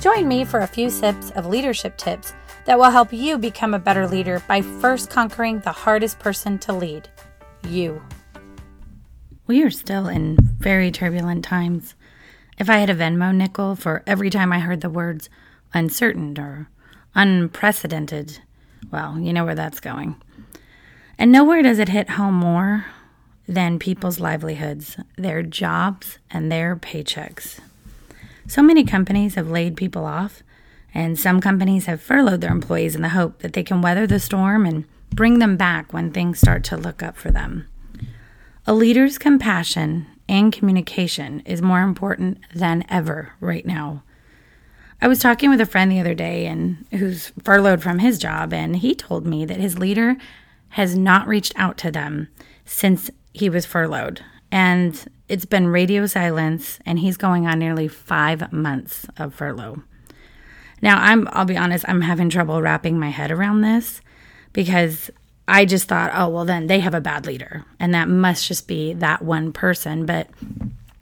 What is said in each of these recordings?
Join me for a few sips of leadership tips that will help you become a better leader by first conquering the hardest person to lead you. We are still in very turbulent times. If I had a Venmo nickel for every time I heard the words uncertain or unprecedented, well, you know where that's going. And nowhere does it hit home more than people's livelihoods, their jobs, and their paychecks. So many companies have laid people off, and some companies have furloughed their employees in the hope that they can weather the storm and bring them back when things start to look up for them. A leader's compassion and communication is more important than ever right now. I was talking with a friend the other day and who's furloughed from his job and he told me that his leader has not reached out to them since he was furloughed. And it's been radio silence, and he's going on nearly five months of furlough. Now, I'm, I'll be honest, I'm having trouble wrapping my head around this because I just thought, oh, well, then they have a bad leader, and that must just be that one person. But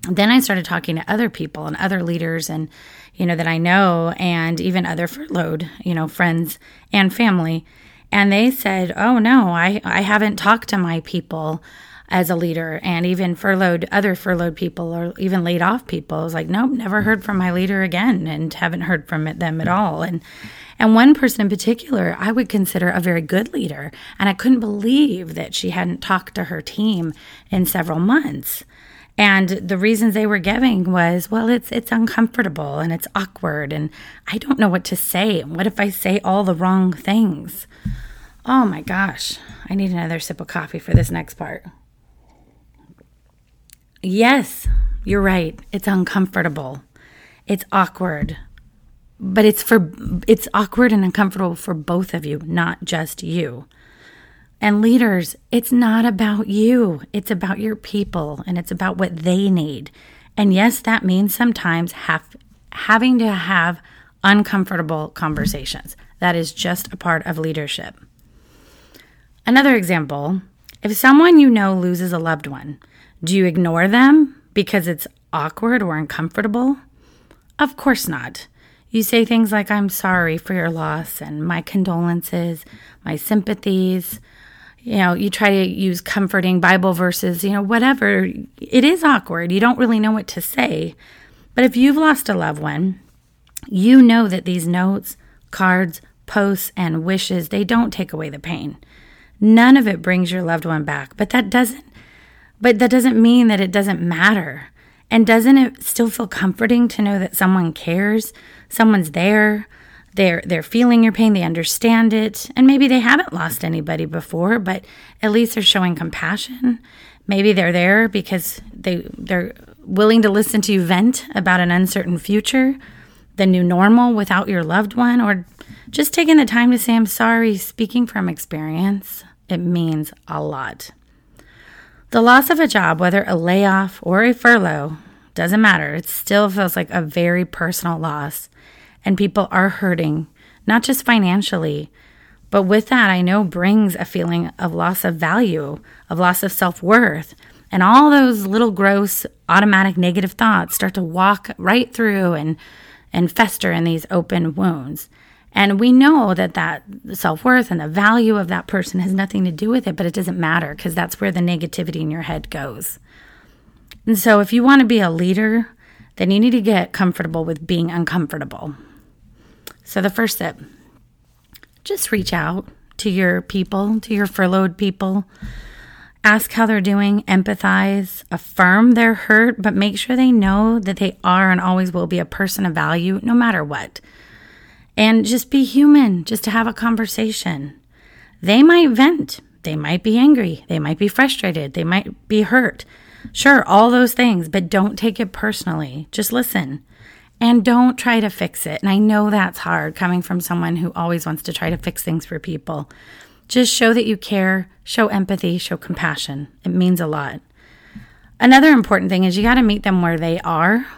then I started talking to other people and other leaders, and you know, that I know, and even other furloughed, you know, friends and family. And they said, oh, no, I, I haven't talked to my people as a leader and even furloughed other furloughed people or even laid off people. I was like, nope, never heard from my leader again and haven't heard from them at all. And and one person in particular, I would consider a very good leader. And I couldn't believe that she hadn't talked to her team in several months. And the reasons they were giving was, well, it's it's uncomfortable and it's awkward and I don't know what to say. What if I say all the wrong things? Oh my gosh. I need another sip of coffee for this next part. Yes, you're right. It's uncomfortable. It's awkward. But it's for it's awkward and uncomfortable for both of you, not just you. And leaders, it's not about you. It's about your people and it's about what they need. And yes, that means sometimes have, having to have uncomfortable conversations. That is just a part of leadership. Another example if someone you know loses a loved one, do you ignore them because it's awkward or uncomfortable? Of course not. You say things like, I'm sorry for your loss and my condolences, my sympathies. You know, you try to use comforting Bible verses, you know, whatever. It is awkward. You don't really know what to say. But if you've lost a loved one, you know that these notes, cards, posts, and wishes, they don't take away the pain. None of it brings your loved one back, but that doesn't but that doesn't mean that it doesn't matter. And doesn't it still feel comforting to know that someone cares, someone's there, they're they're feeling your pain, they understand it, and maybe they haven't lost anybody before, but at least they're showing compassion. Maybe they're there because they they're willing to listen to you vent about an uncertain future, the new normal without your loved one, or just taking the time to say I'm sorry, speaking from experience. It means a lot. The loss of a job, whether a layoff or a furlough, doesn't matter. It still feels like a very personal loss. And people are hurting, not just financially, but with that, I know brings a feeling of loss of value, of loss of self worth. And all those little gross, automatic negative thoughts start to walk right through and, and fester in these open wounds. And we know that that self worth and the value of that person has nothing to do with it, but it doesn't matter because that's where the negativity in your head goes. And so, if you want to be a leader, then you need to get comfortable with being uncomfortable. So, the first step just reach out to your people, to your furloughed people. Ask how they're doing, empathize, affirm their hurt, but make sure they know that they are and always will be a person of value no matter what and just be human, just to have a conversation. They might vent, they might be angry, they might be frustrated, they might be hurt. Sure, all those things, but don't take it personally. Just listen and don't try to fix it. And I know that's hard coming from someone who always wants to try to fix things for people. Just show that you care, show empathy, show compassion. It means a lot. Another important thing is you got to meet them where they are.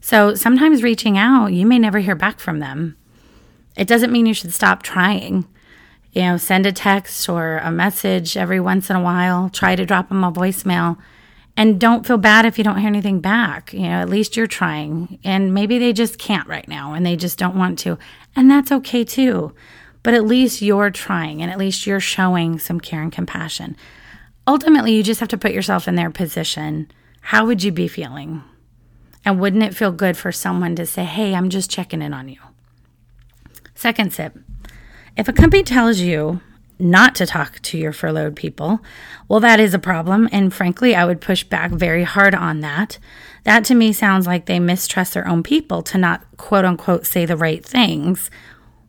So sometimes reaching out, you may never hear back from them. It doesn't mean you should stop trying. You know, send a text or a message every once in a while, try to drop them a voicemail. And don't feel bad if you don't hear anything back. You know, at least you're trying. And maybe they just can't right now and they just don't want to. And that's okay too. But at least you're trying and at least you're showing some care and compassion. Ultimately, you just have to put yourself in their position. How would you be feeling? And wouldn't it feel good for someone to say, hey, I'm just checking in on you? Second sip. If a company tells you not to talk to your furloughed people, well, that is a problem. And frankly, I would push back very hard on that. That to me sounds like they mistrust their own people to not quote unquote say the right things,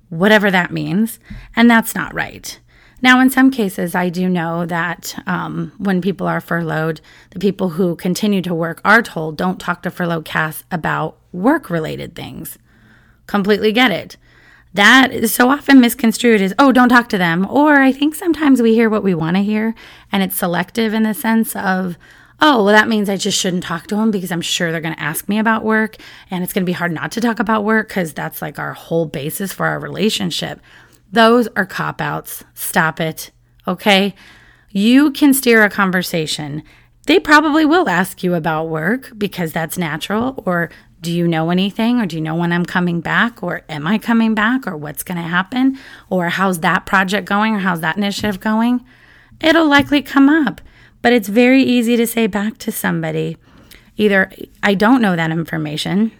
whatever that means. And that's not right. Now, in some cases, I do know that um, when people are furloughed, the people who continue to work are told don't talk to furloughed cast about work related things. Completely get it that is so often misconstrued as, oh, don't talk to them. Or I think sometimes we hear what we want to hear and it's selective in the sense of, oh, well, that means I just shouldn't talk to them because I'm sure they're going to ask me about work and it's going to be hard not to talk about work because that's like our whole basis for our relationship. Those are cop outs. Stop it. Okay. You can steer a conversation. They probably will ask you about work because that's natural, or do you know anything or do you know when I'm coming back or am I coming back or what's going to happen or how's that project going or how's that initiative going? It'll likely come up, but it's very easy to say back to somebody. Either I don't know that information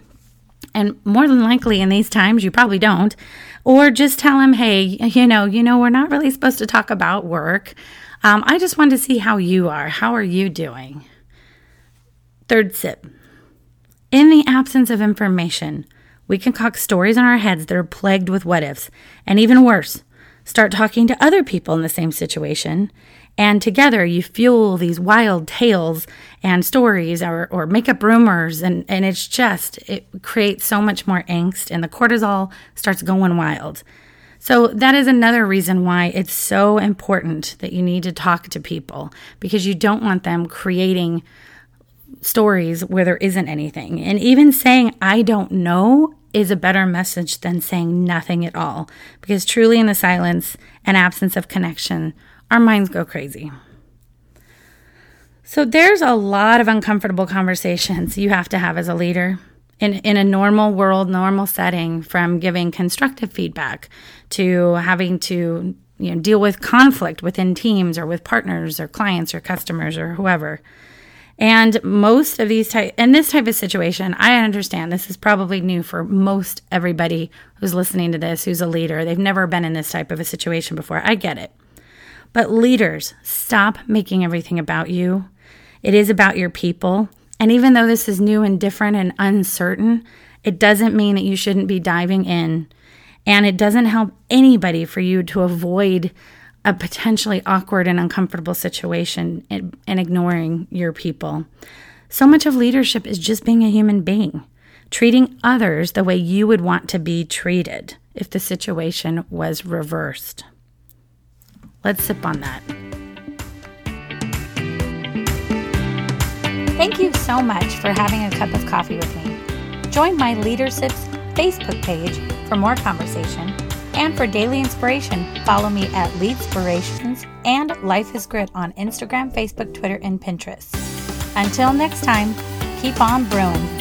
and more than likely in these times you probably don't or just tell them hey you know you know we're not really supposed to talk about work. Um, i just wanted to see how you are. How are you doing? Third sip in the absence of information, we concoct stories in our heads that are plagued with what ifs, and even worse, start talking to other people in the same situation. And together you fuel these wild tales and stories or, or make up rumors. And, and it's just, it creates so much more angst, and the cortisol starts going wild. So, that is another reason why it's so important that you need to talk to people because you don't want them creating stories where there isn't anything. And even saying, I don't know, is a better message than saying nothing at all. Because truly, in the silence and absence of connection, our minds go crazy. So, there's a lot of uncomfortable conversations you have to have as a leader in, in a normal world, normal setting, from giving constructive feedback to having to you know, deal with conflict within teams or with partners or clients or customers or whoever. And most of these type in this type of situation, I understand this is probably new for most everybody who's listening to this, who's a leader. They've never been in this type of a situation before. I get it. But leaders, stop making everything about you. It is about your people. And even though this is new and different and uncertain, it doesn't mean that you shouldn't be diving in. And it doesn't help anybody for you to avoid a potentially awkward and uncomfortable situation and, and ignoring your people. So much of leadership is just being a human being, treating others the way you would want to be treated if the situation was reversed. Let's sip on that. Thank you so much for having a cup of coffee with me. Join my Leaderships Facebook page for more conversation and for daily inspiration, follow me at Leadspirations and Life is Grit on Instagram, Facebook, Twitter, and Pinterest. Until next time, keep on brewing.